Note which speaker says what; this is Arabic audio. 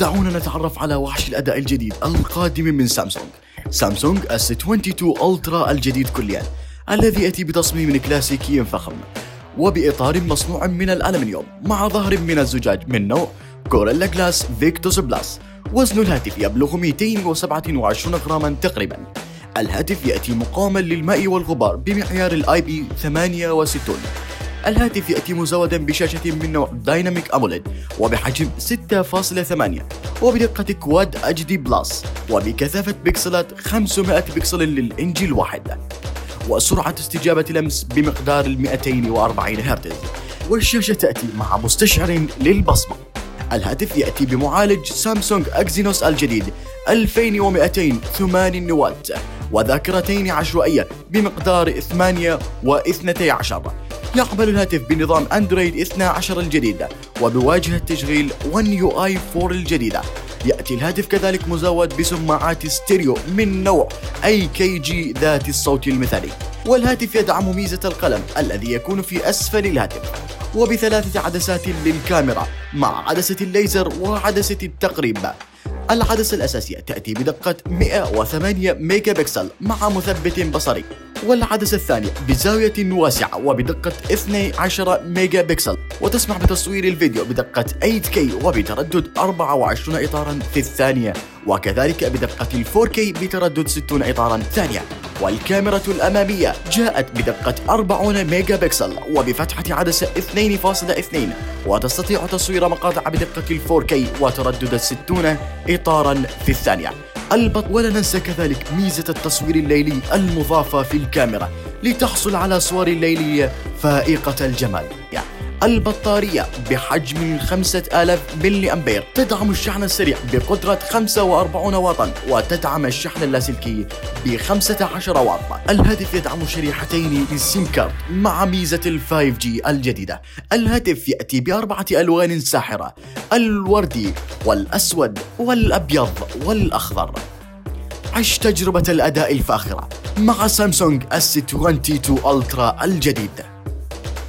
Speaker 1: دعونا نتعرف على وحش الأداء الجديد القادم من سامسونج. سامسونج S 22 Ultra الجديد كليا الذي يأتي بتصميم كلاسيكي فخم وبإطار مصنوع من الألمنيوم مع ظهر من الزجاج من نوع Gorilla Glass Victus Plus وزن الهاتف يبلغ 227 غراما تقريبا. الهاتف يأتي مقاوما للماء والغبار بمعيار ال IP 68 الهاتف يأتي مزودا بشاشة من نوع Dynamic AMOLED وبحجم 6.8 وبدقة Quad HD Plus وبكثافة بكسلات 500 بكسل للإنج الواحد. وسرعة استجابة لمس بمقدار 240 هرتز. والشاشة تأتي مع مستشعر للبصمة. الهاتف يأتي بمعالج سامسونج Exynos الجديد 2208 واtt وذاكرتين عشوائية بمقدار 8 و12 يقبل الهاتف بنظام أندرويد 12 الجديد وبواجهة تشغيل One UI 4 الجديدة. يأتي الهاتف كذلك مزود بسماعات ستيريو من نوع AKG ذات الصوت المثالي. والهاتف يدعم ميزة القلم الذي يكون في أسفل الهاتف. وبثلاثة عدسات للكاميرا مع عدسة الليزر وعدسة التقريب. العدسة الأساسية تأتي بدقة 108 ميجا بكسل مع مثبت بصري والعدسة الثانية بزاوية واسعة وبدقة 12 ميجا بكسل وتسمح بتصوير الفيديو بدقة 8K وبتردد 24 إطارا في الثانية وكذلك بدقة 4K بتردد 60 إطارا ثانية. والكاميرا الأمامية جاءت بدقة 40 ميجا بكسل وبفتحة عدسة 2.2 وتستطيع تصوير مقاطع بدقة 4K وتردد 60 إطارا في الثانية. البط ولا ننسى كذلك ميزة التصوير الليلي المضافة في الكاميرا لتحصل على صور ليلية فائقة الجمال. البطارية بحجم 5000 ملي أمبير تدعم الشحن السريع بقدرة 45 واطا وتدعم الشحن اللاسلكي ب 15 واط. الهاتف يدعم شريحتين للسيم كارد مع ميزة ال 5G الجديدة. الهاتف يأتي بأربعة ألوان ساحرة الوردي والأسود والأبيض والأخضر. عش تجربة الأداء الفاخرة مع سامسونج S22 ألترا الجديد.